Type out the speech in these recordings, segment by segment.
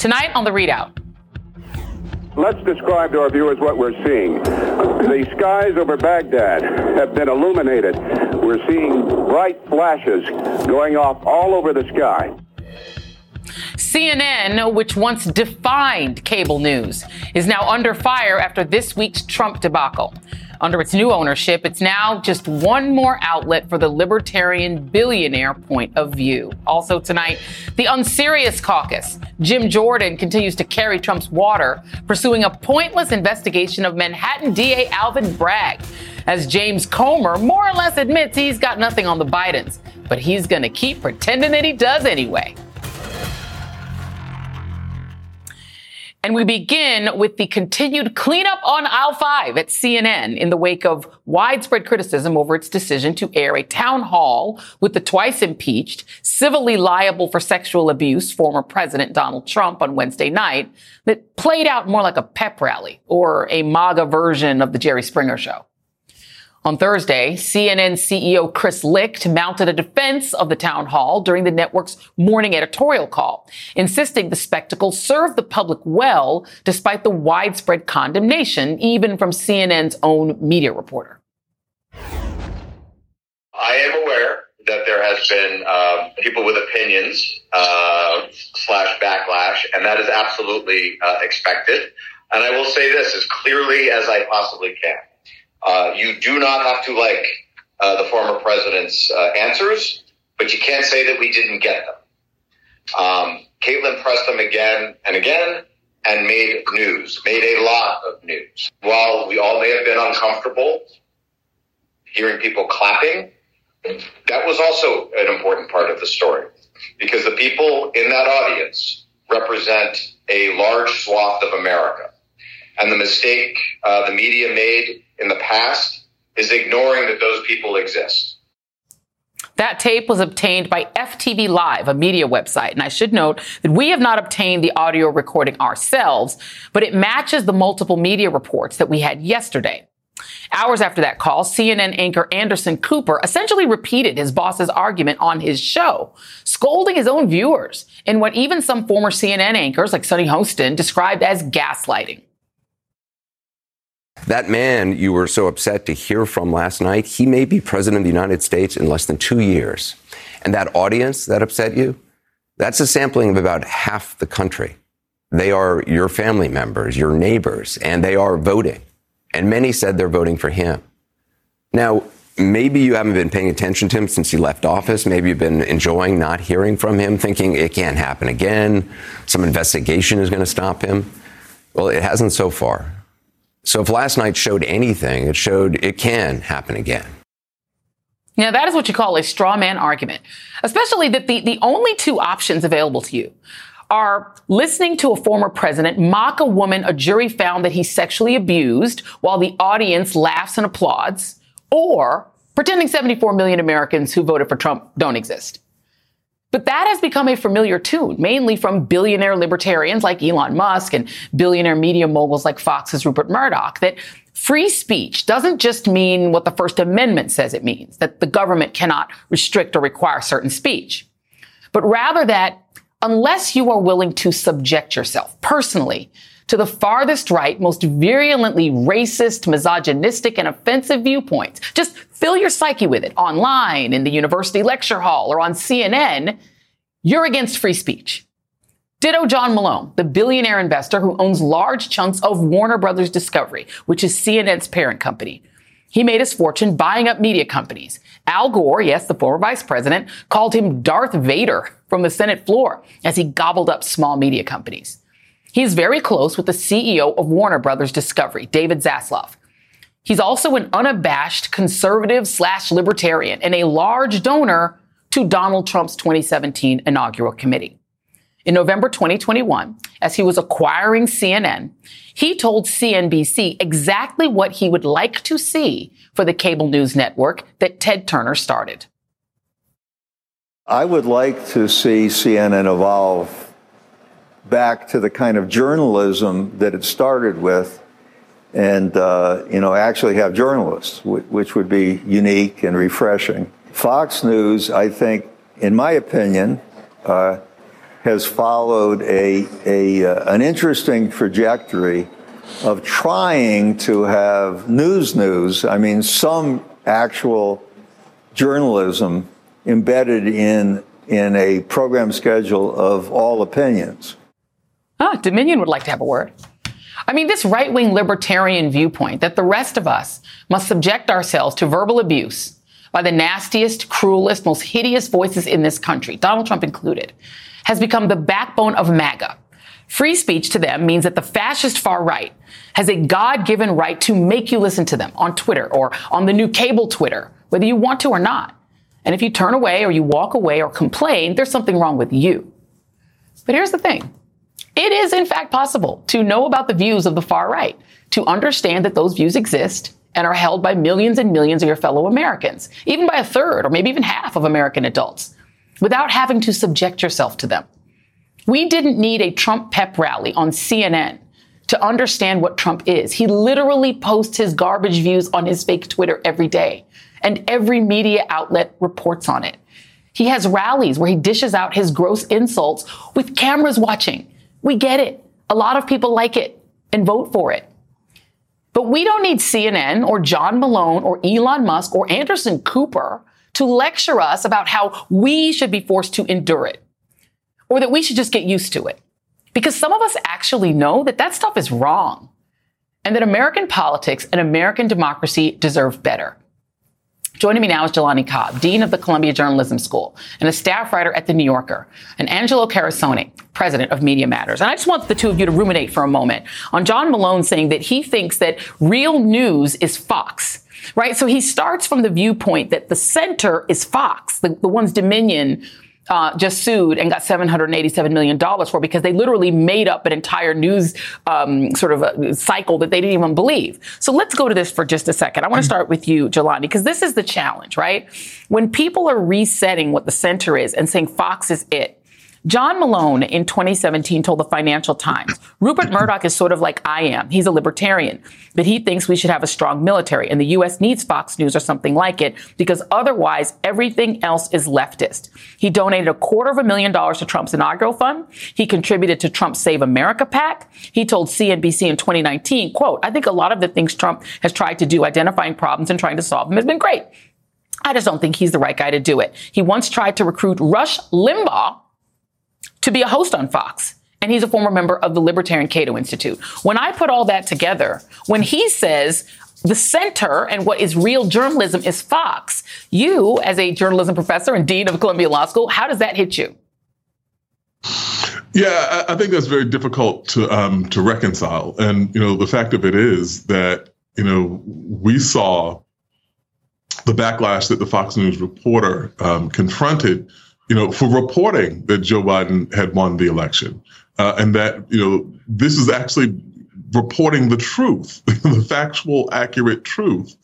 Tonight on the ReidOut. Let's describe to our viewers what we're seeing. The skies over Baghdad have been illuminated. We're seeing bright flashes going off all over the sky. CNN, which once defined cable news, is now under fire after this week's Trump debacle. Under its new ownership, it's now just one more outlet for the libertarian billionaire point of view. Also tonight, the unserious caucus. Jim Jordan continues to carry Trump's water, pursuing a pointless investigation of Manhattan DA Alvin Bragg. As James Comer more or less admits he's got nothing on the Bidens, but he's going to keep pretending that he does anyway. And we begin with the continued cleanup on aisle five at CNN in the wake of widespread criticism over its decision to air a town hall with the twice impeached, civilly liable for sexual abuse former President Donald Trump on Wednesday night that played out more like a pep rally or a MAGA version of the Jerry Springer show. On Thursday, CNN CEO Chris Licht mounted a defense of the town hall during the network's morning editorial call, insisting the spectacle served the public well despite the widespread condemnation, even from CNN's own media reporter. I am aware that there has been uh, people with opinions uh, slash backlash, and that is absolutely uh, expected. And I will say this as clearly as I possibly can. Uh, you do not have to like uh, the former president's uh, answers, but you can't say that we didn't get them. Um, Kaitlan pressed them again and again and made news, made a lot of news. While we all may have been uncomfortable hearing people clapping, that was also an important part of the story because the people in that audience represent a large swath of America. And the mistake uh, the media made in the past is ignoring that those people exist. That tape was obtained by FTV Live, a media website. And I should note that we have not obtained the audio recording ourselves, but it matches the multiple media reports that we had yesterday. Hours after that call, CNN anchor Anderson Cooper essentially repeated his boss's argument on his show, scolding his own viewers in what even some former CNN anchors like Sunny Hostin described as gaslighting. That man you were so upset to hear from last night, he may be president of the United States in less than two years. And that audience that upset you, that's a sampling of about half the country. They are your family members, your neighbors, and they are voting. And many said they're voting for him. Now, maybe you haven't been paying attention to him since he left office. Maybe you've been enjoying not hearing from him, thinking it can't happen again. Some investigation is going to stop him. Well, it hasn't so far. So if last night showed anything, it showed it can happen again. Now, that is what you call a straw man argument, especially that the, the only two options available to you are listening to a former president mock a woman a jury found that he sexually abused while the audience laughs and applauds, or pretending 74 million Americans who voted for Trump don't exist. But that has become a familiar tune, mainly from billionaire libertarians like Elon Musk and billionaire media moguls like Fox's Rupert Murdoch, that free speech doesn't just mean what the First Amendment says it means, that the government cannot restrict or require certain speech, but rather that unless you are willing to subject yourself personally to the farthest right, most virulently racist, misogynistic, and offensive viewpoints. Just fill your psyche with it online, in the university lecture hall, or on CNN. You're against free speech. Ditto John Malone, the billionaire investor who owns large chunks of Warner Brothers Discovery, which is CNN's parent company. He made his fortune buying up media companies. Al Gore, yes, the former vice president, called him Darth Vader from the Senate floor as he gobbled up small media companies. He's very close with the CEO of Warner Brothers Discovery, David Zaslav. He's also an unabashed conservative slash libertarian and a large donor to Donald Trump's 2017 inaugural committee. In November 2021, as he was acquiring CNN, he told CNBC exactly what he would like to see for the cable news network that Ted Turner started. I would like to see CNN evolve back to the kind of journalism that it started with and, uh, you know, actually have journalists, which would be unique and refreshing. Fox News, I think, in my opinion, uh, has followed a, a uh, an interesting trajectory of trying to have news news. I mean, some actual journalism embedded in in a program schedule of all opinions. Ah, Dominion would like to have a word. I mean, this right wing libertarian viewpoint that the rest of us must subject ourselves to verbal abuse by the nastiest, cruelest, most hideous voices in this country, Donald Trump included, has become the backbone of MAGA. Free speech to them means that the fascist far right has a God given right to make you listen to them on Twitter or on the new cable Twitter, whether you want to or not. And if you turn away or you walk away or complain, there's something wrong with you. But here's the thing. It is in fact possible to know about the views of the far right, to understand that those views exist and are held by millions and millions of your fellow Americans, even by a third or maybe even half of American adults, without having to subject yourself to them. We didn't need a Trump pep rally on CNN to understand what Trump is. He literally posts his garbage views on his fake Twitter every day, and every media outlet reports on it. He has rallies where he dishes out his gross insults with cameras watching. We get it. A lot of people like it and vote for it. But we don't need CNN or John Malone or Elon Musk or Anderson Cooper to lecture us about how we should be forced to endure it or that we should just get used to it. Because some of us actually know that that stuff is wrong and that American politics and American democracy deserve better. Joining me now is Jelani Cobb, Dean of the Columbia Journalism School and a staff writer at The New Yorker, and Angelo Carusone, President of Media Matters. And I just want the two of you to ruminate for a moment on John Malone saying that he thinks that real news is Fox right? So he starts from the viewpoint that the center is Fox, the, the ones Dominion uh, just sued and got $787 million for because they literally made up an entire news um, sort of cycle that they didn't even believe. So let's go to this for just a second. I want to start with you, Jelani, because this is the challenge, right? When people are resetting what the center is and saying Fox is it, John Malone in 2017 told the Financial Times, Rupert Murdoch is sort of like I am. He's a libertarian, but he thinks we should have a strong military and the U.S. needs Fox News or something like it because otherwise everything else is leftist. He donated a quarter of a million dollars to Trump's inaugural fund. He contributed to Trump's Save America PAC. He told CNBC in 2019, quote, I think a lot of the things Trump has tried to do, identifying problems and trying to solve them, has been great. I just don't think he's the right guy to do it. He once tried to recruit Rush Limbaugh to be a host on Fox. And he's a former member of the Libertarian Cato Institute. When I put all that together, when he says the center and what is real journalism is Fox, you, as a journalism professor and dean of Columbia Law School, how does that hit you? Yeah, I think that's very difficult to um, to reconcile. And you know, the fact of it is that you know we saw the backlash that the Fox News reporter um, confronted you know, for reporting that Joe Biden had won the election, uh, and that you know this is actually reporting the truth, the factual, accurate truth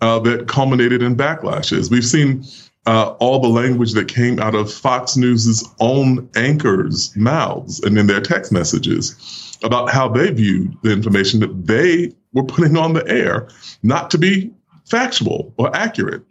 uh, that culminated in backlashes. We've seen uh, all the language that came out of Fox News's own anchors' mouths and in their text messages about how they viewed the information that they were putting on the air not to be factual or accurate.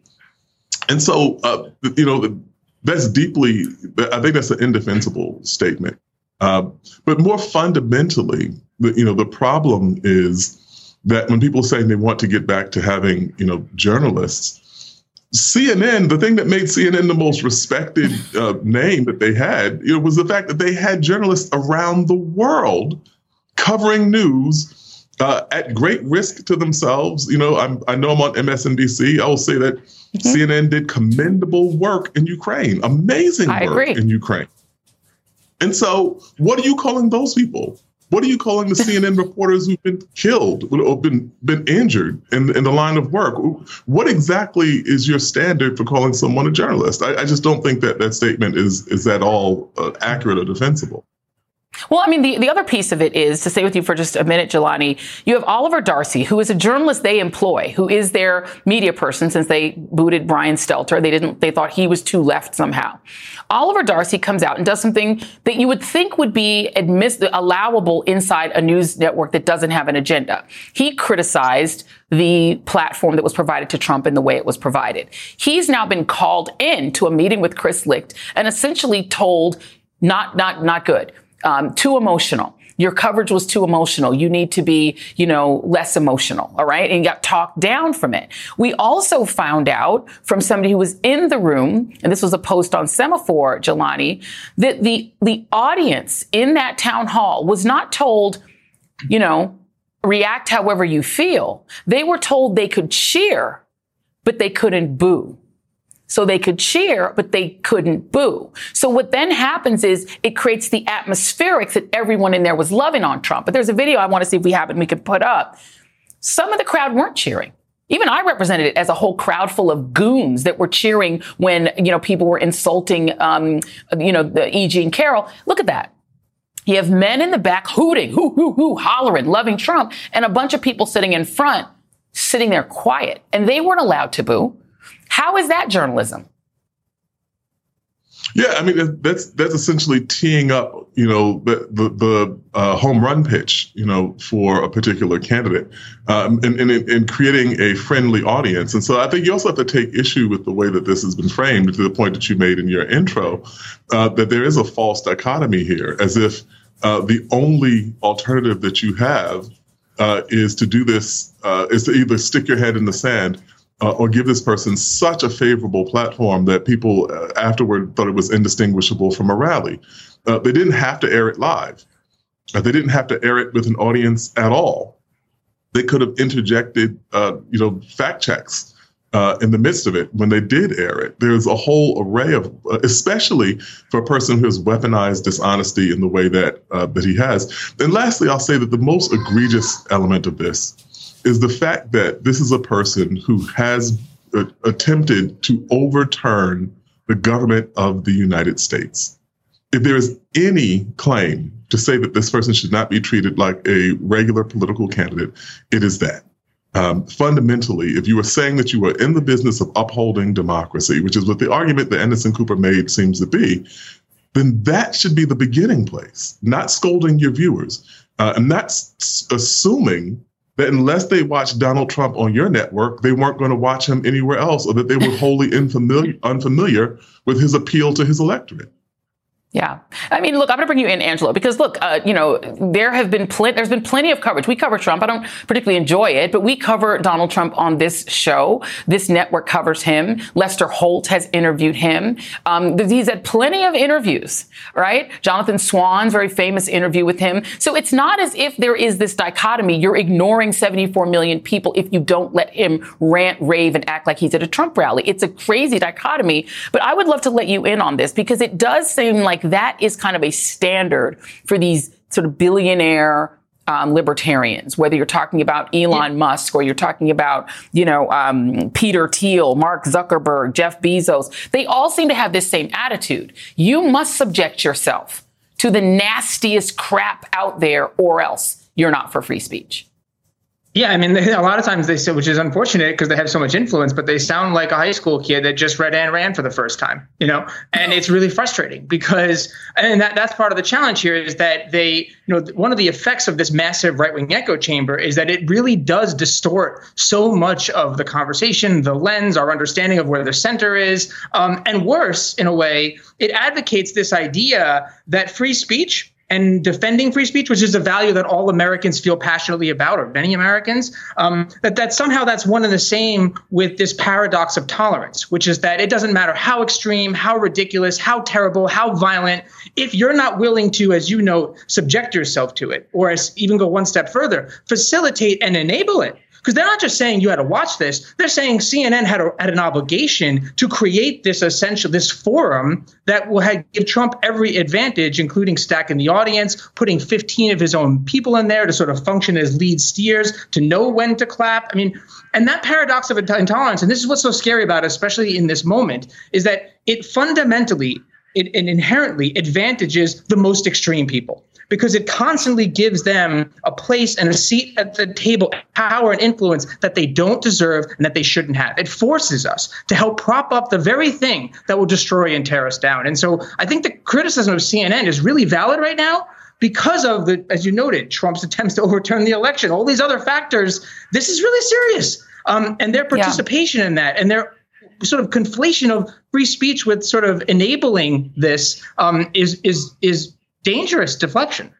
And so, uh, you know, that's deeply, I think that's an indefensible statement. Uh, but more fundamentally, the, you know, the problem is that when people say they want to get back to having, you know, journalists, CNN, the thing that made CNN the most respected uh, name that they had, you know, was the fact that they had journalists around the world covering news uh, at great risk to themselves. You know, I'm, I know I'm on MSNBC. I will say that Mm-hmm. CNN did commendable work in Ukraine, amazing I work agree. in Ukraine. And so, what are you calling those people? What are you calling the CNN reporters who've been killed or been been injured in, in the line of work? What exactly is your standard for calling someone a journalist? I, I just don't think that that statement is is at all uh, accurate or defensible. Well, I mean, the, the other piece of it is to stay with you for just a minute, Jelani. You have Oliver Darcy, who is a journalist they employ, who is their media person since they booted Brian Stelter. They didn't, they thought he was too left somehow. Oliver Darcy comes out and does something that you would think would be admiss- allowable inside a news network that doesn't have an agenda. He criticized the platform that was provided to Trump and the way it was provided. He's now been called in to a meeting with Chris Licht and essentially told, not, not, not good um, too emotional. Your coverage was too emotional. You need to be, you know, less emotional. All right. And you got talked down from it. We also found out from somebody who was in the room, and this was a post on Semafor, Jelani, that the, the audience in that town hall was not told, you know, react however you feel. They were told they could cheer, but they couldn't boo. So they could cheer, but they couldn't boo. So what then happens is it creates the atmospherics that everyone in there was loving on Trump. But there's a video I want to see if we have it and we can put up. Some of the crowd weren't cheering. Even I represented it as a whole crowd full of goons that were cheering when, you know, people were insulting, um, you know, the E. Jean Carroll. Look at that. You have men in the back hooting, hoo, hoo, hoo, hollering, loving Trump, and a bunch of people sitting in front, sitting there quiet. And they weren't allowed to boo. How is that journalism? Yeah, I mean that's that's essentially teeing up, you know, the the, the uh, home run pitch, you know, for a particular candidate, um, and, and, and creating a friendly audience. And so I think you also have to take issue with the way that this has been framed, to the point that you made in your intro, uh, that there is a false dichotomy here, as if uh, the only alternative that you have uh, is to do this, uh, is to either stick your head in the sand uh, or give this person such a favorable platform that people uh, afterward thought it was indistinguishable from a rally. Uh, they didn't have to air it live. Uh, they didn't have to air it with an audience at all. They could have interjected, uh, you know, fact checks uh, in the midst of it when they did air it. There's a whole array of, especially for a person who has weaponized dishonesty in the way that that he has. And lastly, I'll say that the most egregious element of this is the fact that this is a person who has uh, attempted to overturn the government of the United States. If there is any claim to say that this person should not be treated like a regular political candidate, it is that. Um, fundamentally, if you are saying that you are in the business of upholding democracy, which is what the argument that Anderson Cooper made seems to be, then that should be the beginning place, not scolding your viewers. Uh, and that's assuming that unless they watched Donald Trump on your network, they weren't going to watch him anywhere else, or that they were wholly unfamiliar, unfamiliar with his appeal to his electorate. Yeah. I mean, look, I'm going to bring you in, Angelo, because look, uh, you know, there have been plenty, there's been plenty of coverage. We cover Trump. I don't particularly enjoy it, but we cover Donald Trump on this show. This network covers him. Lester Holt has interviewed him. Um, he's had plenty of interviews, right? Jonathan Swan's very famous interview with him. So it's not as if there is this dichotomy. You're ignoring 74 million people if you don't let him rant, rave, and act like he's at a Trump rally. It's a crazy dichotomy, but I would love to let you in on this because it does seem like like that is kind of a standard for these sort of billionaire um, libertarians, whether you're talking about Elon yeah. Musk or you're talking about, you know, um, Peter Thiel, Mark Zuckerberg, Jeff Bezos, they all seem to have this same attitude. You must subject yourself to the nastiest crap out there or else you're not for free speech. Yeah, I mean, they, a lot of times they say, which is unfortunate because they have so much influence, but they sound like a high school kid that just read Ayn Rand for the first time, you know, and it's really frustrating because, and that, that's part of the challenge here is that they, you know, one of the effects of this massive right wing echo chamber is that it really does distort so much of the conversation, the lens, our understanding of where the center is. Um, and worse, in a way, it advocates this idea that free speech and defending free speech, which is a value that all Americans feel passionately about, or many Americans, um, that, that somehow that's one and the same with this paradox of tolerance, which is that it doesn't matter how extreme, how ridiculous, how terrible, how violent, if you're not willing to, as you know, subject yourself to it, or as even go one step further, facilitate and enable it, Because they're not just saying you had to watch this, they're saying CNN had, a, had an obligation to create this essential, this forum that will have, give Trump every advantage, including stacking the audience, putting 15 of his own people in there to sort of function as lead steers, to know when to clap. I mean, and that paradox of intolerance, and this is what's so scary about it, especially in this moment, is that it fundamentally it, it inherently advantages the most extreme people because it constantly gives them a place and a seat at the table, power and influence that they don't deserve and that they shouldn't have. It forces us to help prop up the very thing that will destroy and tear us down. And so I think the criticism of CNN is really valid right now because of the, as you noted, Trump's attempts to overturn the election, all these other factors. This is really serious. Um, and their participation yeah. in that and their sort of conflation of free speech with sort of enabling this um, is is is dangerous deflection.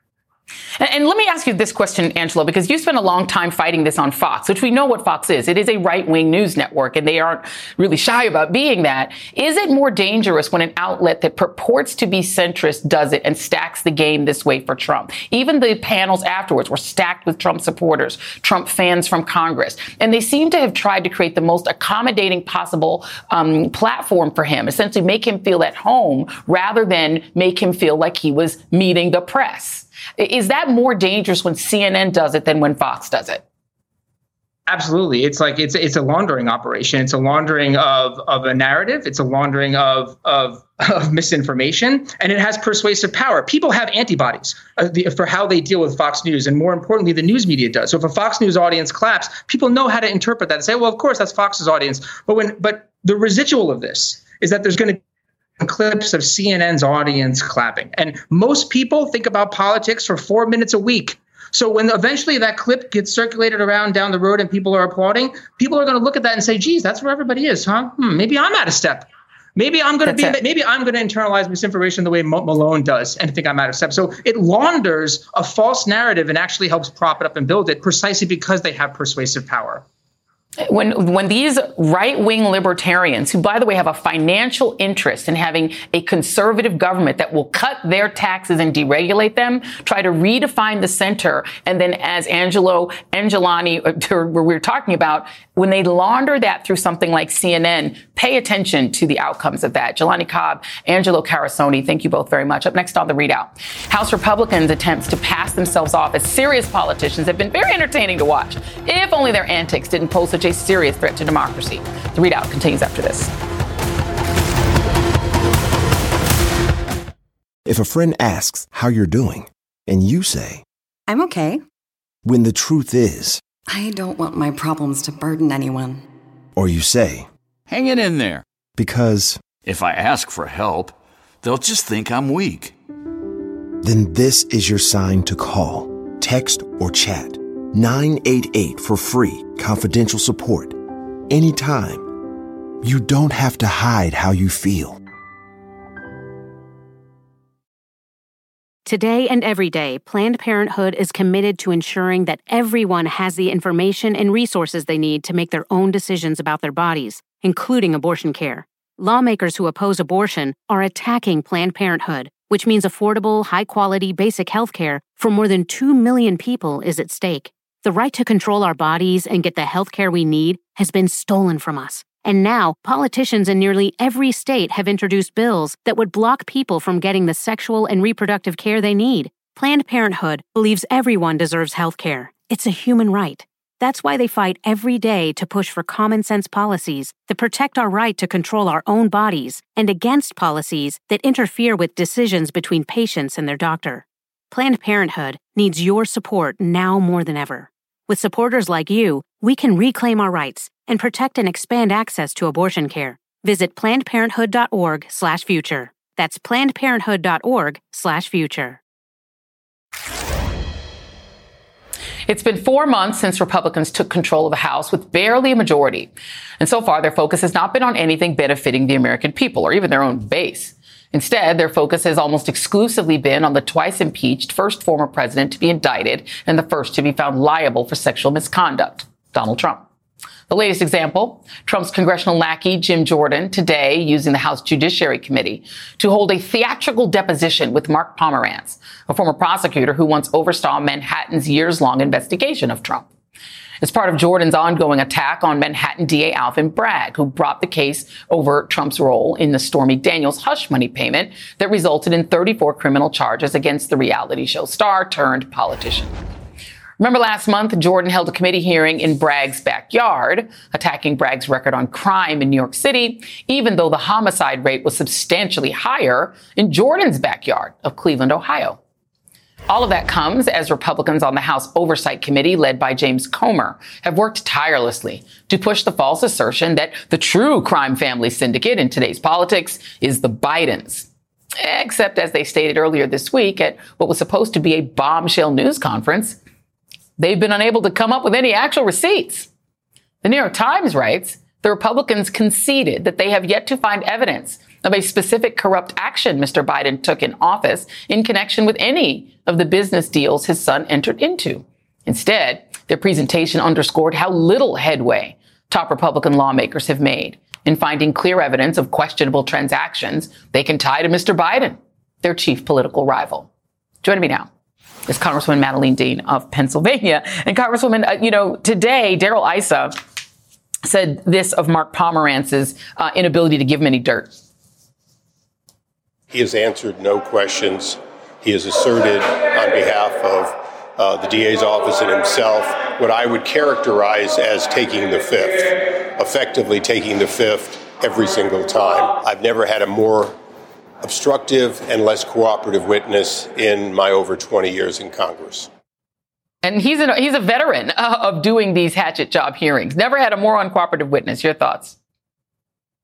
And let me ask you this question, Angelo, because you spent a long time fighting this on Fox, which we know what Fox is. It is a right wing news network, and they aren't really shy about being that. Is it more dangerous when an outlet that purports to be centrist does it and stacks the game this way for Trump? Even the panels afterwards were stacked with Trump supporters, Trump fans from Congress, and they seem to have tried to create the most accommodating possible um, platform for him, essentially make him feel at home rather than make him feel like he was meeting the press. Is that more dangerous when CNN does it than when Fox does it? Absolutely. It's like it's it's a laundering operation. It's a laundering of of a narrative. It's a laundering of of of misinformation, and it has persuasive power. People have antibodies uh, for how they deal with Fox News, and more importantly, the news media does. So if a Fox News audience claps, people know how to interpret that and say, "Well, of course, that's Fox's audience." But when but the residual of this is that there's going to clips of CNN's audience clapping. And most people think about politics for four minutes a week. So when eventually that clip gets circulated around down the road and people are applauding, people are going to look at that and say, "Geez, that's where everybody is, huh? Hmm, maybe I'm out of step. Maybe I'm going to be. It. Maybe I'm going to internalize misinformation the way Malone does and think I'm out of step." So it launders a false narrative and actually helps prop it up and build it precisely because they have persuasive power when when these right wing libertarians, who by the way have a financial interest in having a conservative government that will cut their taxes and deregulate them, try to redefine the center, and then as Angelo Angelani, uh, we were talking about, when they launder that through something like CNN, pay attention to the outcomes of that. Jelani Cobb, Angelo Carusone, thank you both very much. Up next on the ReidOut House Republicans' attempts to pass themselves off as serious politicians have been very entertaining to watch. If only their antics didn't pose such a serious threat to democracy. The ReidOut continues after this. If a friend asks how you're doing, and you say, I'm okay. When the truth is, I don't want my problems to burden anyone. Or you say, Hang it in there. Because if I ask for help, they'll just think I'm weak. Then this is your sign to call, text, or chat 988 for free, confidential support. Anytime. You don't have to hide how you feel. Today and every day, Planned Parenthood is committed to ensuring that everyone has the information and resources they need to make their own decisions about their bodies, including abortion care. Lawmakers who oppose abortion are attacking Planned Parenthood, which means affordable, high quality, basic health care for more than 2 million people is at stake. The right to control our bodies and get the health care we need has been stolen from us. And now, politicians in nearly every state have introduced bills that would block people from getting the sexual and reproductive care they need. Planned Parenthood believes everyone deserves health care. It's a human right. That's why they fight every day to push for common sense policies that protect our right to control our own bodies and against policies that interfere with decisions between patients and their doctor. Planned Parenthood needs your support now more than ever. With supporters like you, we can reclaim our rights and protect and expand access to abortion care. Visit plannedparenthood.org/future. That's plannedparenthood.org/future. It's been four months since Republicans took control of the House with barely a majority. And so far, their focus has not been on anything benefiting the American people or even their own base. Instead, their focus has almost exclusively been on the twice impeached first former president to be indicted and the first to be found liable for sexual misconduct, Donald Trump. The latest example, Trump's congressional lackey, Jim Jordan, today using the House Judiciary Committee to hold a theatrical deposition with Mark Pomerantz, a former prosecutor who once oversaw Manhattan's years long investigation of Trump. It's part of Jordan's ongoing attack on Manhattan DA Alvin Bragg, who brought the case over Trump's role in the Stormy Daniels hush money payment that resulted in 34 criminal charges against the reality show star turned politician. Remember last month, Jordan held a committee hearing in Bragg's backyard, attacking Bragg's record on crime in New York City, even though the homicide rate was substantially higher in Jordan's backyard of Cleveland, Ohio. All of that comes as Republicans on the House Oversight Committee, led by James Comer, have worked tirelessly to push the false assertion that the true crime family syndicate in today's politics is the Bidens. Except as they stated earlier this week at what was supposed to be a bombshell news conference, they've been unable to come up with any actual receipts. The New York Times writes the Republicans conceded that they have yet to find evidence of a specific corrupt action Mr. Biden took in office in connection with any of the business deals his son entered into. Instead, their presentation underscored how little headway top Republican lawmakers have made in finding clear evidence of questionable transactions they can tie to Mr. Biden, their chief political rival. Joining me now is Congresswoman Madeleine Dean of Pennsylvania. And Congresswoman, uh, you know, today, Darrell Issa said this of Mark Pomerantz's uh, inability to give him any dirt. He has answered no questions. He has asserted on behalf of uh, the DA's office and himself what I would characterize as taking the fifth, effectively taking the fifth every single time. I've never had a more obstructive and less cooperative witness in my over 20 years in Congress. And he's a, he's a veteran uh, of doing these hatchet job hearings. Never had a more uncooperative witness. Your thoughts?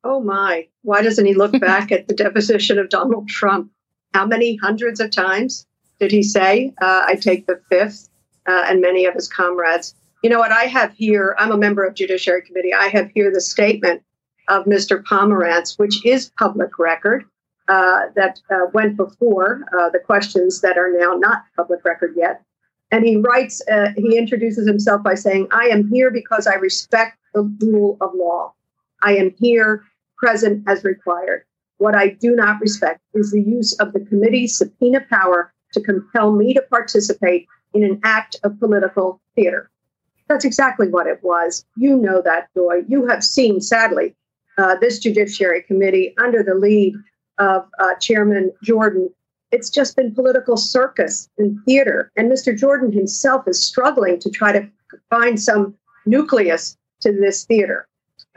Oh my. Why doesn't he look back at the deposition of Donald Trump? How many hundreds of times did he say, uh, I take the fifth, uh, and many of his comrades? You know what? I have here, I'm a member of Judiciary Committee. I have here the statement of Mr. Pomerantz, which is public record, uh, that uh, went before uh, the questions that are now not public record yet. And he writes, uh, he introduces himself by saying, I am here because I respect the rule of law. I am here present as required. What I do not respect is the use of the committee's subpoena power to compel me to participate in an act of political theater. That's exactly what it was. You know that, Joy. You have seen, sadly, uh, this Judiciary Committee under the lead of uh, Chairman Jordan. It's just been political circus and theater. And Mr. Jordan himself is struggling to try to find some nucleus to this theater.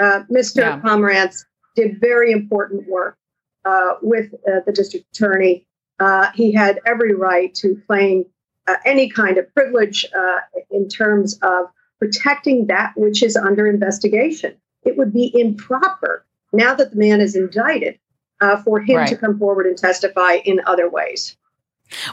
Uh, Mr. Yeah. Pomerantz did very important work uh, with uh, the district attorney. Uh, he had every right to claim uh, any kind of privilege uh, in terms of protecting that which is under investigation. It would be improper now that the man is indicted uh, for him right. to come forward and testify in other ways.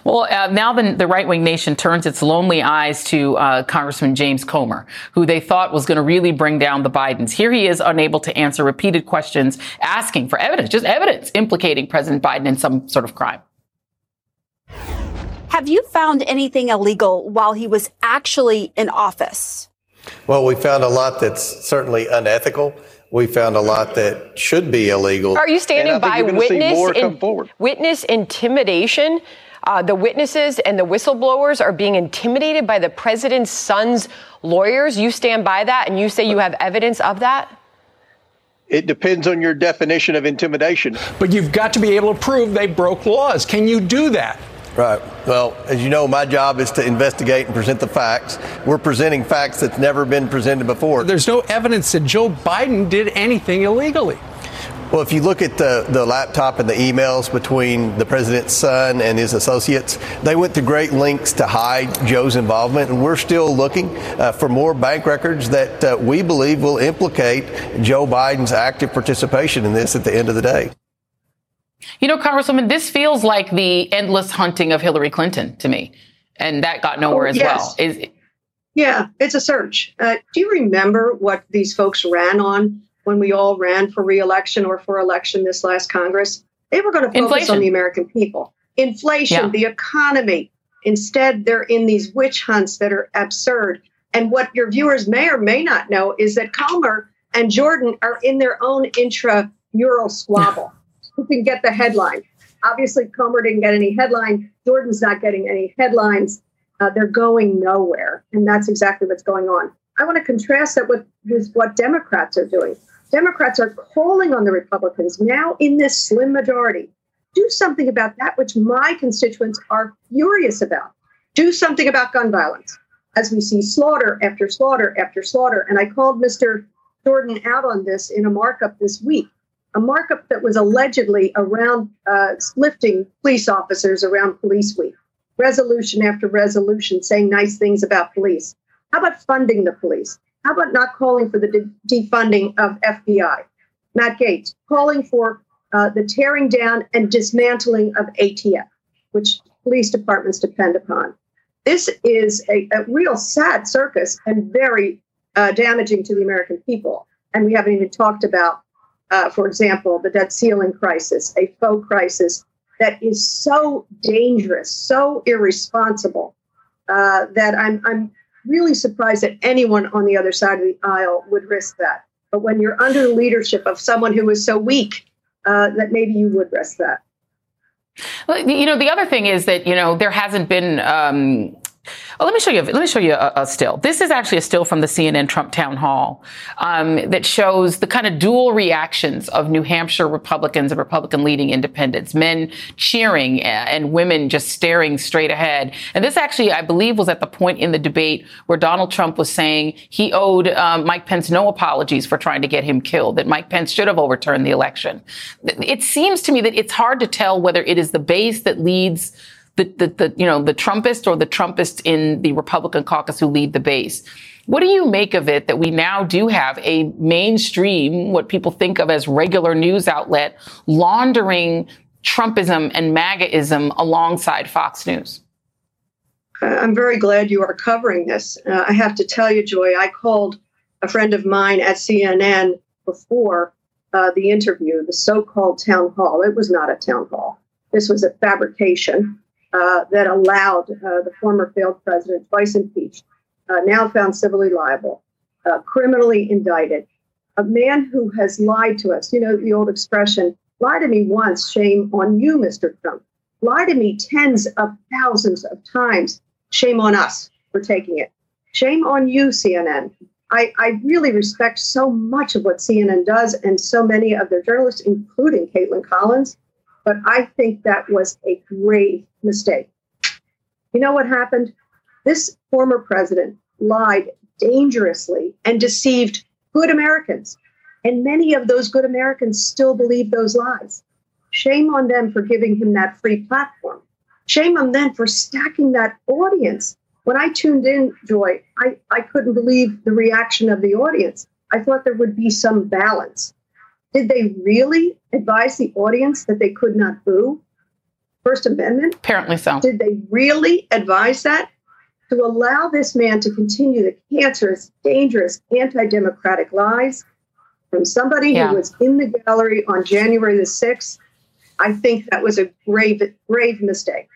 Well, uh, now the, the right wing nation turns its lonely eyes to uh, Congressman James Comer, who they thought was going to really bring down the Bidens. Here he is unable to answer repeated questions asking for evidence, just evidence implicating President Biden in some sort of crime. Have you found anything illegal while he was actually in office? Well, we found a lot that's certainly unethical. We found a lot that should be illegal. Are you standing by witness in, witness intimidation? Uh, the witnesses and the whistleblowers are being intimidated by the president's son's lawyers. You stand by that and you say you have evidence of that? It depends on your definition of intimidation. But you've got to be able to prove they broke laws. Can you do that? Right. Well, as you know, my job is to investigate and present the facts. We're presenting facts that's never been presented before. There's no evidence that Joe Biden did anything illegally. Well, if you look at the, the laptop and the emails between the president's son and his associates, they went to great lengths to hide Joe's involvement, and we're still looking uh, for more bank records that uh, we believe will implicate Joe Biden's active participation in this at the end of the day. You know, Congresswoman, this feels like the endless hunting of Hillary Clinton to me, and that got nowhere oh, as yes. well. Is, yeah, it's a search. Uh, do you remember what these folks ran on when we all ran for reelection or for election this last Congress, they were going to focus Inflation. on the American people. Inflation, yeah. the economy. Instead, they're in these witch hunts that are absurd. And what your viewers may or may not know is that Comer and Jordan are in their own intramural squabble. Who can get the headline? Obviously, Comer didn't get any headline. Jordan's not getting any headlines. Uh, they're going nowhere. And that's exactly what's going on. I want to contrast that with, with what Democrats are doing. Democrats are calling on the Republicans now in this slim majority. Do something about that which my constituents are furious about. Do something about gun violence as we see slaughter after slaughter after slaughter. And I called Mr. Jordan out on this in a markup this week, a markup that was allegedly around uh, lifting police officers around Police Week, resolution after resolution saying nice things about police. How about funding the police? How about not calling for the de- defunding of FBI? Matt Gaetz calling for uh, the tearing down and dismantling of ATF, which police departments depend upon. This is a, a real sad circus and very uh, damaging to the American people. And we haven't even talked about, uh, for example, the debt ceiling crisis, a faux crisis that is so dangerous, so irresponsible uh, that I'm, I'm really surprised that anyone on the other side of the aisle would risk that. But when you're under the leadership of someone who is so weak, uh, that maybe you would risk that. Well, you know, the other thing is that you know there hasn't been um, Oh, let me show you. Let me show you a, a, still. This is actually a still from the CNN Trump town hall um, that shows the kind of dual reactions of New Hampshire Republicans and Republican leading independents, men cheering and women just staring straight ahead. And this actually, I believe, was at the point in the debate where Donald Trump was saying he owed um, Mike Pence no apologies for trying to get him killed. That Mike Pence should have overturned the election. It seems to me that it's hard to tell whether it is the base that leads the, the, the, you know, the Trumpist or the Trumpist in the Republican caucus who lead the base. What do you make of it that we now do have a mainstream, what people think of as regular news outlet, laundering Trumpism and MAGAism alongside Fox News? I'm very glad you are covering this. Uh, I have to tell you, Joy, I called a friend of mine at CNN before uh, the interview, the so called town hall. It was not a town hall, this was a fabrication uh, that allowed uh, the former failed president, twice impeached, uh, now found civilly liable, criminally indicted, a man who has lied to us. You know, the old expression, lie to me once, shame on you, Mr. Trump. Lie to me tens of thousands of times, shame on us for taking it. Shame on you, CNN. I, I, really respect so much of what CNN does and so many of their journalists, including Kaitlan Collins. But I think that was a grave mistake. You know what happened? This former president lied dangerously and deceived good Americans. And many of those good Americans still believe those lies. Shame on them for giving him that free platform. Shame on them for stacking that audience. When I tuned in, Joy, I, I couldn't believe the reaction of the audience. I thought there would be some balance. Did they really advise the audience that they could not boo First Amendment? Apparently so. Did they really advise that? To allow this man to continue the cancerous, dangerous, anti democratic lies from somebody yeah. who was in the gallery on January the 6th, I think that was a grave, grave mistake.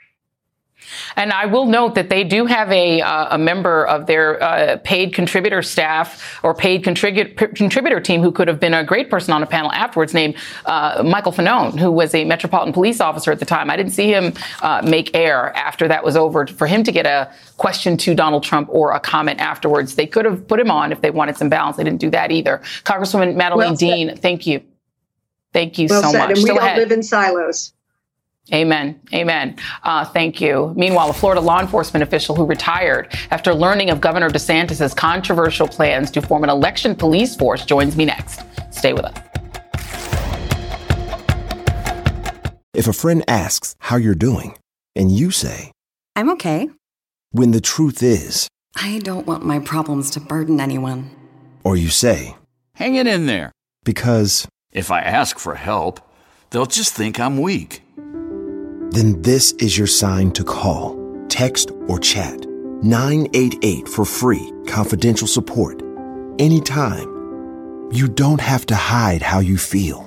And I will note that they do have a, uh, a member of their uh, paid contributor staff or paid contribu- contributor team who could have been a great person on a panel afterwards named uh, Michael Fanone, who was a Metropolitan Police officer at the time. I didn't see him uh, make air after that was over for him to get a question to Donald Trump or a comment afterwards. They could have put him on if they wanted some balance. They didn't do that either. Congresswoman Madeleine well Dean, thank you. Thank you well so said. much. And we Still don't ahead. live in silos. Amen. Amen. Uh, thank you. Meanwhile, a Florida law enforcement official who retired after learning of Governor DeSantis' controversial plans to form an election police force joins me next. Stay with us. If a friend asks how you're doing, and you say, I'm okay. When the truth is, I don't want my problems to burden anyone. Or you say, Hang it in there. Because if I ask for help, they'll just think I'm weak then this is your sign to call, text, or chat 988 for free, confidential support. Anytime. You don't have to hide how you feel.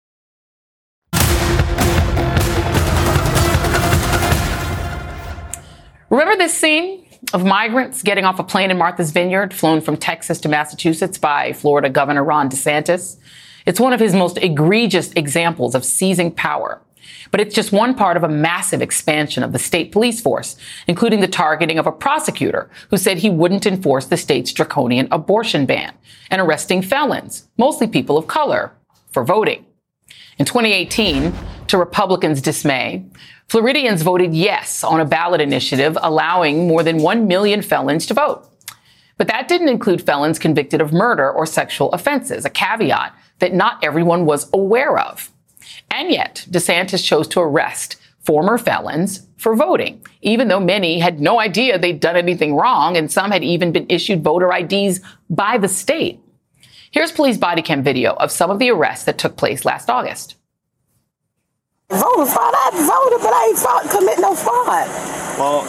Remember this scene of migrants getting off a plane in Martha's Vineyard, flown from Texas to Massachusetts by Florida Governor Ron DeSantis? It's one of his most egregious examples of seizing power. But it's just one part of a massive expansion of the state police force, including the targeting of a prosecutor who said he wouldn't enforce the state's draconian abortion ban and arresting felons, mostly people of color, for voting. In 2018, to Republicans' dismay, Floridians voted yes on a ballot initiative allowing more than 1 million felons to vote. But that didn't include felons convicted of murder or sexual offenses, a caveat that not everyone was aware of. And yet, DeSantis chose to arrest former felons for voting, even though many had no idea they'd done anything wrong and some had even been issued voter IDs by the state. Here's police body cam video of some of the arrests that took place last August. Voter fraud. I voted, but I ain't fraud, commit no fraud. Well,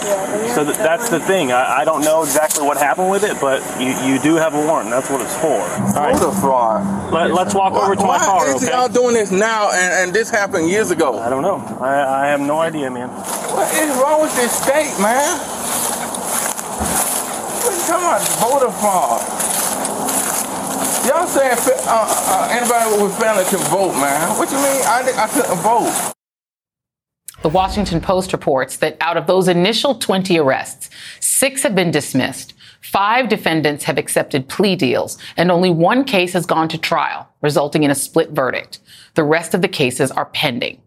so th- that's the thing. I, I, don't know exactly what happened with it, but you, you do have a warrant. That's what it's for. All right. Voter fraud. Let, us walk over to why, my car. Why is okay? y'all doing this now and, and this happened years ago? I don't know. I, I have no idea, man. What is wrong with this state, man? What are you talking about? Voter fraud. Y'all saying uh, uh, anybody with family can vote, man? What you mean? I, I couldn't vote. The Washington Post reports that out of those initial 20 arrests, six have been dismissed. Five defendants have accepted plea deals, and only one case has gone to trial, resulting in a split verdict. The rest of the cases are pending.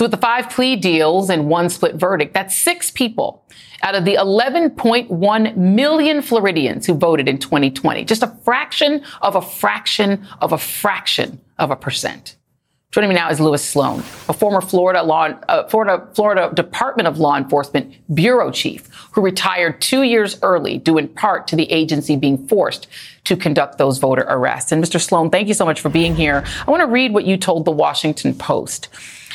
So with the five plea deals and one split verdict, that's six people out of the 11.1 million Floridians who voted in 2020. Just a fraction of a fraction of a fraction of a percent. Joining me now is Lewis Sloan, a former Florida law, uh, Florida, Florida Department of Law Enforcement bureau chief who retired two years early, due in part to the agency being forced to conduct those voter arrests. And Mr. Sloan, thank you so much for being here. I want to read what you told the Washington Post.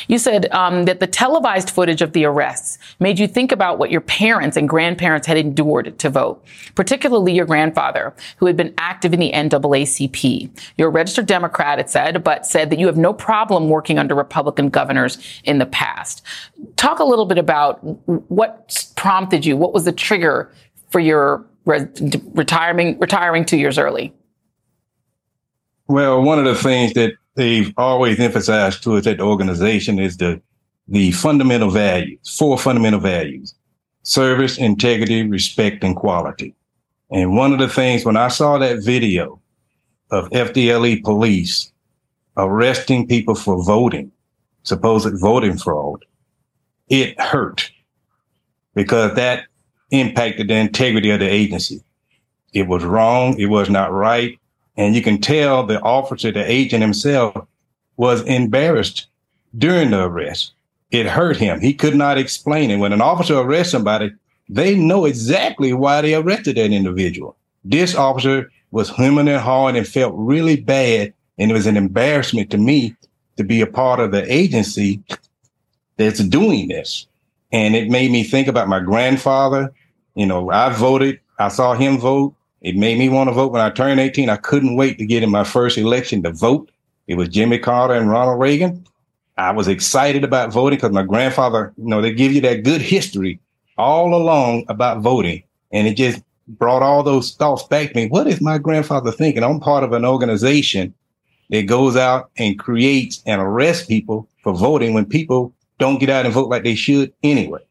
You said um, that the televised footage of the arrests made you think about what your parents and grandparents had endured to vote, particularly your grandfather, who had been active in the NAACP. You're a registered Democrat, it said, but said that you have no problem working under Republican governors in the past. Talk a little bit about what prompted you, what was the trigger for your re- retiring, retiring two years early? Well, one of the things that they've always emphasized to us at the organization is the the fundamental values, four fundamental values: service, integrity, respect, and quality. And one of the things when I saw that video of FDLE police arresting people for voting, supposed voting fraud, it hurt because that impacted the integrity of the agency. It was wrong. It was not right. And you can tell the officer, the agent himself was embarrassed during the arrest. It hurt him. He could not explain it. When an officer arrests somebody, they know exactly why they arrested that individual. This officer was human and hard and felt really bad. And it was an embarrassment to me to be a part of the agency that's doing this. And it made me think about my grandfather. You know, I voted, I saw him vote. It made me want to vote when I turned 18. I couldn't wait to get in my first election to vote. It was Jimmy Carter and Ronald Reagan. I was excited about voting because my grandfather, you know, they give you that good history all along about voting. And it just brought all those thoughts back to me. What is my grandfather thinking? I'm part of an organization that goes out and creates and arrests people for voting when people don't get out and vote like they should anyway.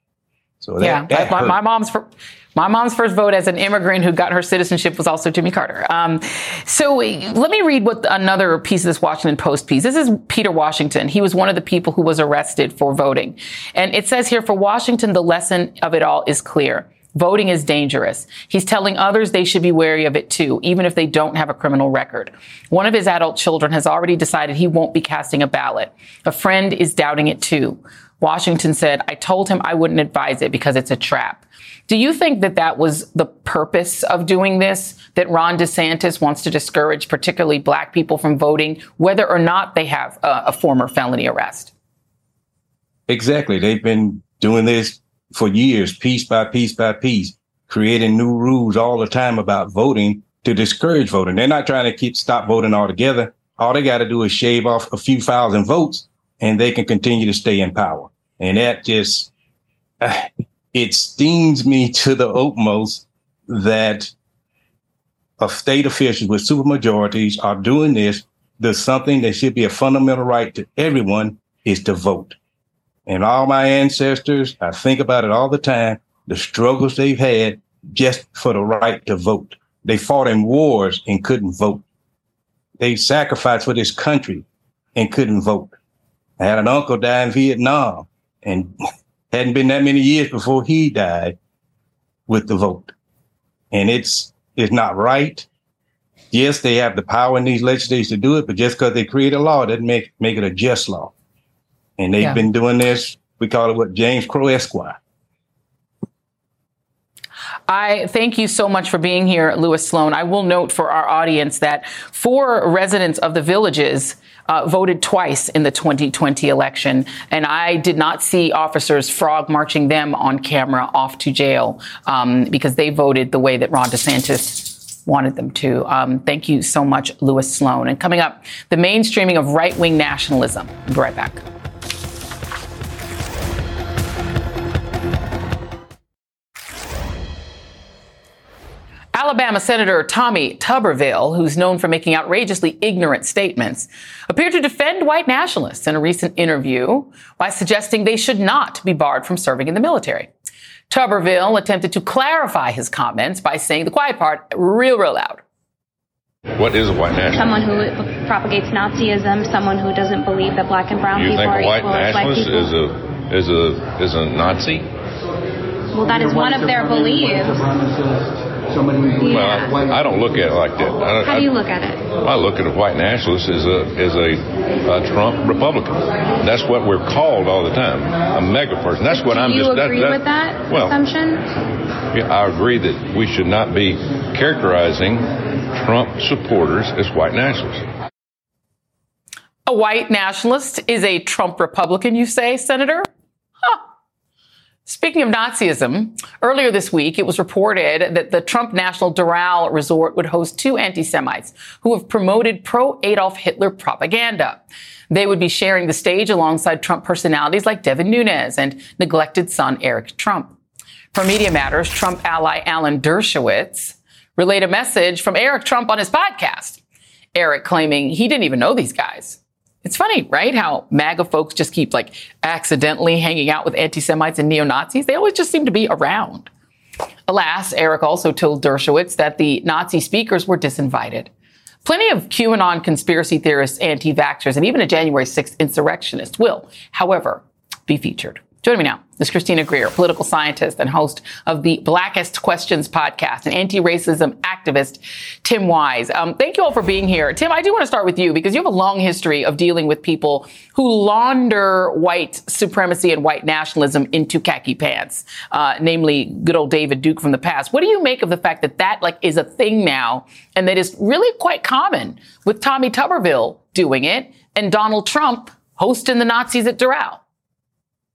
So that, yeah, that my, my, mom's for, my mom's first vote as an immigrant who got her citizenship was also Jimmy Carter. Um, so let me read what another piece of this Washington Post piece. This is Peter Washington. He was one of the people who was arrested for voting. And it says here for Washington, the lesson of it all is clear. Voting is dangerous. He's telling others they should be wary of it too, even if they don't have a criminal record. One of his adult children has already decided he won't be casting a ballot. A friend is doubting it too. Washington said, I told him I wouldn't advise it because it's a trap. Do you think that that was the purpose of doing this? That Ron DeSantis wants to discourage particularly black people from voting, whether or not they have a, a former felony arrest? Exactly. They've been doing this for years, piece by piece by piece, creating new rules all the time about voting to discourage voting. They're not trying to keep stop voting altogether. All they got to do is shave off a few thousand votes and they can continue to stay in power. And that just, uh, it stings me to the utmost that of state officials with supermajorities are doing this. There's something that should be a fundamental right to everyone is to vote. And all my ancestors, I think about it all the time, the struggles they've had just for the right to vote. They fought in wars and couldn't vote. They sacrificed for this country and couldn't vote. I had an uncle die in Vietnam and hadn't been that many years before he died with the vote. And it's it's not right. Yes, they have the power in these legislatures to do it, but just because they create a law doesn't make make it a just law. And they've yeah. been doing this. We call it what James Crow Esquire. I thank you so much for being here, Lewis Sloan. I will note for our audience that four residents of the villages uh, voted twice in the 2020 election, and I did not see officers frog marching them on camera off to jail um, because they voted the way that Ron DeSantis wanted them to. Um, thank you so much, Lewis Sloan. And coming up, the mainstreaming of right wing nationalism. We'll be right back. Alabama Senator Tommy Tuberville, who's known for making outrageously ignorant statements, appeared to defend white nationalists in a recent interview by suggesting they should not be barred from serving in the military. Tuberville attempted to clarify his comments by saying the quiet part real, real loud. What is a white nationalist? Someone who propagates Nazism, someone who doesn't believe that black and brown you people are equal. You think white nationalist is a is a is a Nazi? Well, that is one of their beliefs somebody yeah. well, I, I, don't look at it like that. I, How do you look at it? I look at a white nationalist as a as a, a Trump Republican. That's what we're called all the time. A MAGA person. That's what do I'm just. Do you agree that, with that well, assumption? Yeah, I agree that we should not be characterizing Trump supporters as white nationalists. A white nationalist is a Trump Republican, you say, Senator? Speaking of Nazism, earlier this week it was reported that the Trump National Doral Resort would host two anti-Semites who have promoted pro-Adolf Hitler propaganda. They would be sharing the stage alongside Trump personalities like Devin Nunes and neglected son Eric Trump. For Media Matters, Trump ally Alan Dershowitz relayed a message from Eric Trump on his podcast. Eric claiming he didn't even know these guys. It's funny, right? How MAGA folks just keep like accidentally hanging out with anti Semites and neo Nazis. They always just seem to be around. Alas, Eric also told Dershowitz that the Nazi speakers were disinvited. Plenty of QAnon conspiracy theorists, anti vaxxers, and even a January 6th insurrectionist will, however, be featured. Joining me now is Christina Greer, political scientist and host of the Blackest Questions podcast, and anti-racism activist Tim Wise. Um, thank you all for being here. Tim, I do want to start with you because you have a long history of dealing with people who launder white supremacy and white nationalism into khaki pants, uh, namely good old David Duke from the past. What do you make of the fact that that like is a thing now and that is really quite common with Tommy Tuberville doing it and Donald Trump hosting the Nazis at Doral?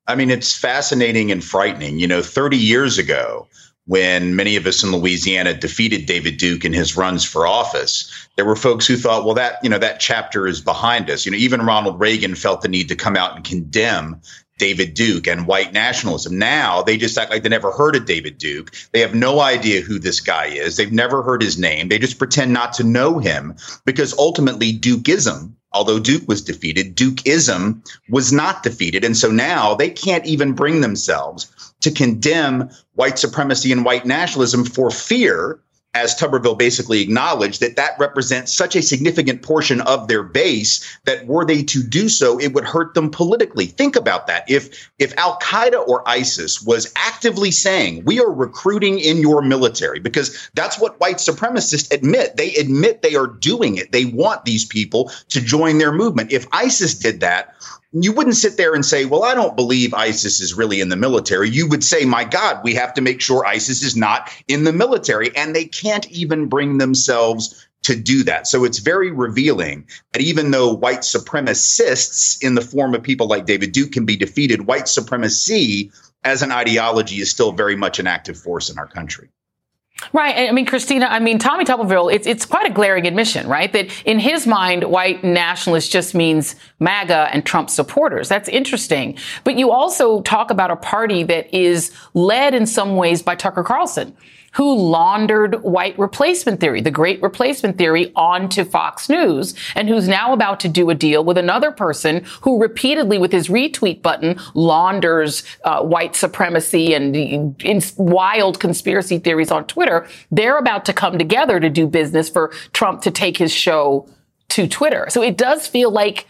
I mean, it's fascinating and frightening. You know, 30 years ago, when many of us in Louisiana defeated David Duke in his runs for office, there were folks who thought, well, that, you know, that chapter is behind us. You know, even Ronald Reagan felt the need to come out and condemn David Duke and white nationalism. Now they just act like they never heard of David Duke. They have no idea who this guy is. They've never heard his name. They just pretend not to know him because ultimately Dukeism although Duke was defeated, Dukeism was not defeated. And so now they can't even bring themselves to condemn white supremacy and white nationalism for fear as Tuberville basically acknowledged, that that represents such a significant portion of their base that were they to do so, it would hurt them politically. Think about that. If if Al Qaeda or ISIS was actively saying we are recruiting in your military, because that's what white supremacists admit. They admit they are doing it. They want these people to join their movement. If ISIS did that, you wouldn't sit there and say, well, I don't believe ISIS is really in the military. You would say, my God, we have to make sure ISIS is not in the military. And they can't even bring themselves to do that. So it's very revealing that even though white supremacists in the form of people like David Duke can be defeated, white supremacy as an ideology is still very much an active force in our country. Right. I mean, Christina, I mean, Tommy Tuberville, it's, it's quite a glaring admission, right? That in his mind, white nationalist just means MAGA and Trump supporters. That's interesting. But you also talk about a party that is led in some ways by Tucker Carlson who laundered white replacement theory, the great replacement theory onto Fox News and who's now about to do a deal with another person who repeatedly with his retweet button launders uh, white supremacy and in wild conspiracy theories on Twitter. They're about to come together to do business for Trump to take his show to Twitter. So it does feel like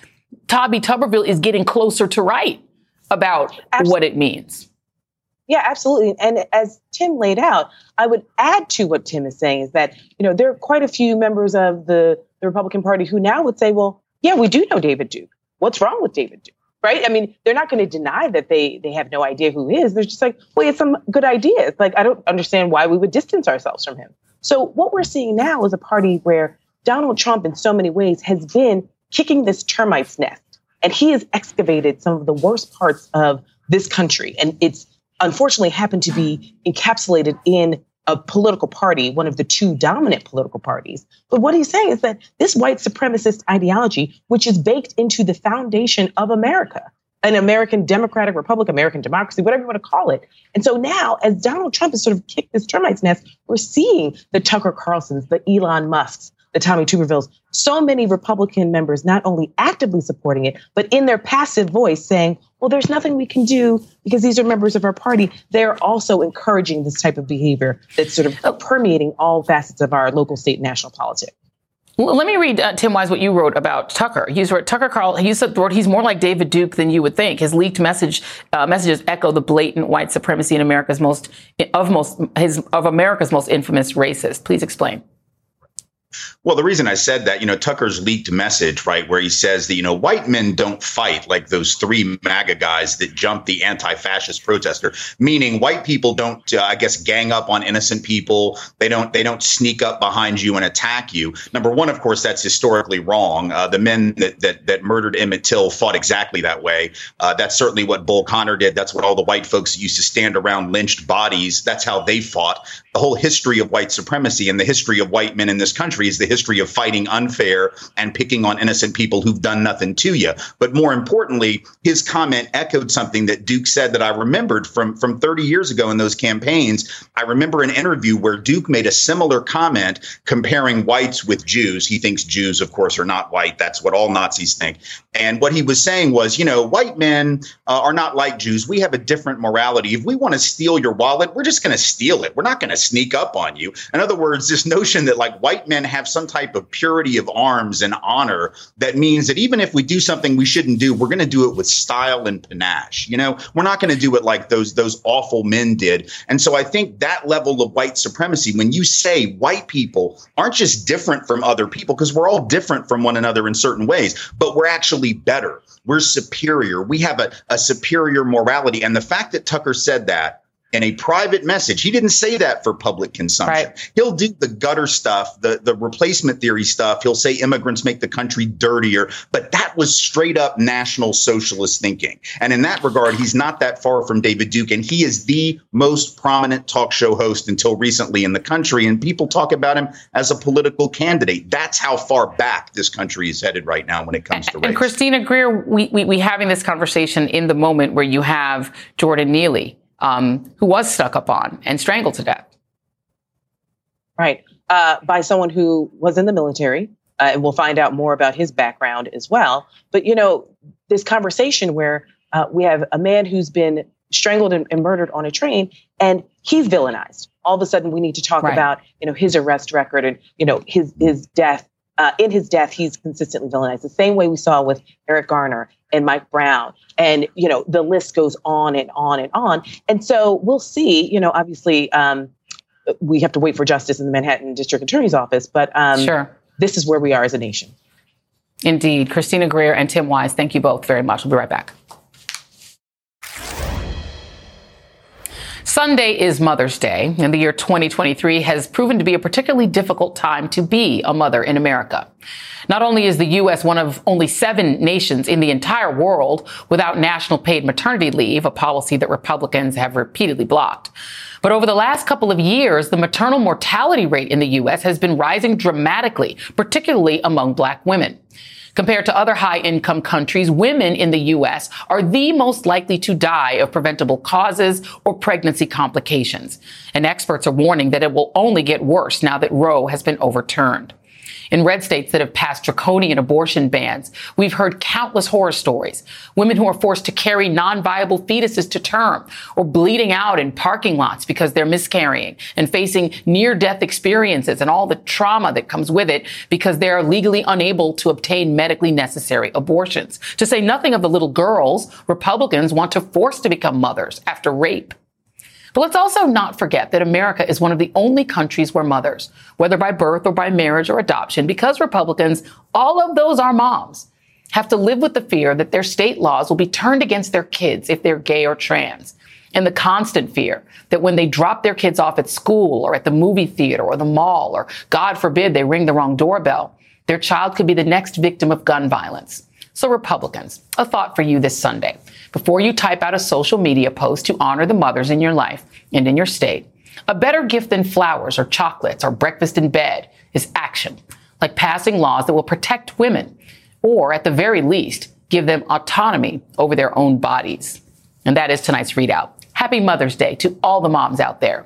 Tommy Tuberville is getting closer to right about Absolutely. what it means. Yeah, absolutely. And as Tim laid out, I would add to what Tim is saying is that, you know, there are quite a few members of the, the Republican Party who now would say, well, yeah, we do know David Duke. What's wrong with David Duke? Right? I mean, they're not going to deny that they they have no idea who he is. They're just like, well, he has some good ideas. Like, I don't understand why we would distance ourselves from him. So what we're seeing now is a party where Donald Trump, in so many ways, has been kicking this termite's nest. And he has excavated some of the worst parts of this country. And it's unfortunately happened to be encapsulated in a political party, one of the two dominant political parties. But what he's saying is that this white supremacist ideology, which is baked into the foundation of America, an American Democratic Republic, American democracy, whatever you want to call it. And so now, as Donald Trump has sort of kicked this termite's nest, we're seeing the Tucker Carlsons, the Elon Musks, the Tommy Tubervilles, so many Republican members not only actively supporting it, but in their passive voice saying, well, there's nothing we can do because these are members of our party. They're also encouraging this type of behavior that's sort of permeating all facets of our local, state, national politics. let me read, uh, Tim Wise, what you wrote about Tucker. You wrote Tucker Carl. He said wrote he's more like David Duke than you would think. His leaked message uh, messages echo the blatant white supremacy in America's most of most his of America's most infamous racist. Please explain. Well, the reason I said that, you know, Tucker's leaked message, right, where he says that, you know, white men don't fight like those three MAGA guys that jumped the anti fascist protester, meaning white people don't, uh, I guess, gang up on innocent people. They don't, they don't sneak up behind you and attack you. Number one, of course, that's historically wrong. Uh, the men that, that, that murdered Emmett Till fought exactly that way. Uh, that's certainly what Bull Connor did. That's what all the white folks used to stand around lynched bodies. That's how they fought. The whole history of white supremacy and the history of white men in this country is the history of fighting unfair and picking on innocent people who've done nothing to you. But more importantly, his comment echoed something that Duke said that I remembered from, from 30 years ago in those campaigns. I remember an interview where Duke made a similar comment comparing whites with Jews. He thinks Jews, of course, are not white. That's what all Nazis think. And what he was saying was, you know, white men uh, are not like Jews. We have a different morality. If we want to steal your wallet, we're just going to steal it. We're not going to sneak up on you. In other words, this notion that like white men have some type of purity of arms and honor that means that even if we do something we shouldn't do, we're going to do it with style and panache. You know, we're not going to do it like those those awful men did. And so I think that level of white supremacy, when you say white people aren't just different from other people, because we're all different from one another in certain ways, but we're actually better. We're superior. We have a, a superior morality. And the fact that Tucker said that in a private message. He didn't say that for public consumption. Right. He'll do the gutter stuff, the, the replacement theory stuff. He'll say immigrants make the country dirtier, but that was straight up national socialist thinking. And in that regard, he's not that far from David Duke. And he is the most prominent talk show host until recently in the country. And people talk about him as a political candidate. That's how far back this country is headed right now when it comes to race. And Christina Greer, we, we, we having this conversation in the moment where you have Jordan Neely um, who was stuck up on and strangled to death. Right. Uh, by someone who was in the military. Uh, and we'll find out more about his background as well. But, you know, this conversation where uh, we have a man who's been strangled and, and, murdered on a train, and he's villainized. All of a sudden, we need to talk right. about you know his arrest record and you know his his death. Uh, in his death, he's consistently villainized. The same way we saw with Eric Garner and Mike Brown, and you know the list goes on and on and on. And so we'll see. You know, obviously, um, we have to wait for justice in the Manhattan District Attorney's Office, but um, sure. this is where we are as a nation. Indeed. Christina Greer and Tim Wise, thank you both very much. We'll be right back. Sunday is Mother's Day, and the year 2023 has proven to be a particularly difficult time to be a mother in America. Not only is the U.S. one of only seven nations in the entire world without national paid maternity leave, a policy that Republicans have repeatedly blocked, but over the last couple of years, the maternal mortality rate in the U.S. has been rising dramatically, particularly among black women. Compared to other high income countries, women in the U.S. are the most likely to die of preventable causes or pregnancy complications. And experts are warning that it will only get worse now that Roe has been overturned. In red states that have passed draconian abortion bans, we've heard countless horror stories. Women who are forced to carry non-viable fetuses to term or bleeding out in parking lots because they're miscarrying and facing near-death experiences and all the trauma that comes with it because they're legally unable to obtain medically necessary abortions. To say nothing of the little girls Republicans want to force to become mothers after rape. But let's also not forget that America is one of the only countries where mothers, whether by birth or by marriage or adoption, because Republicans, all of those are moms, have to live with the fear that their state laws will be turned against their kids if they're gay or trans. And the constant fear that when they drop their kids off at school or at the movie theater or the mall, or God forbid they ring the wrong doorbell, their child could be the next victim of gun violence. So Republicans, a thought for you this Sunday before you type out a social media post to honor the mothers in your life and in your state. A better gift than flowers or chocolates or breakfast in bed is action, like passing laws that will protect women or, at the very least, give them autonomy over their own bodies. And that is tonight's ReidOut. Happy Mother's Day to all the moms out there.